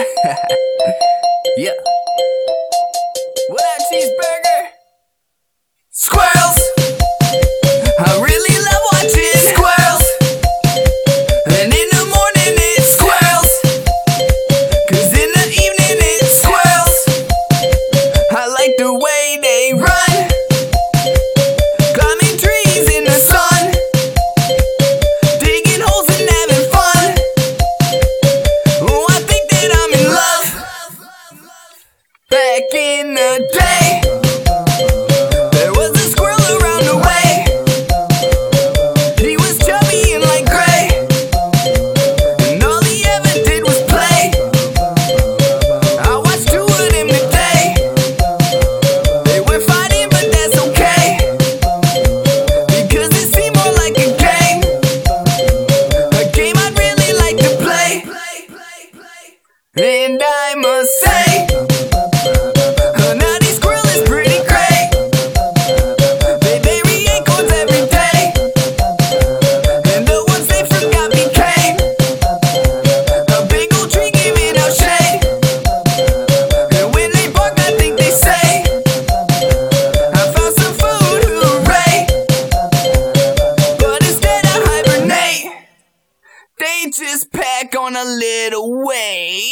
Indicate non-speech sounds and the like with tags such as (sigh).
(laughs) yeah. What up, cheeseburger? Squirrels! I really love watching squirrels. And in the morning it's squirrels. Cause in the evening it's squirrels. I like the way Back in the day, there was a squirrel around the way. He was chubby and gray, and all he ever did was play. I watched two of them today. They were fighting, but that's okay, because it seemed more like a game. A game I'd really like to play. And I must say, just pack on a little weight.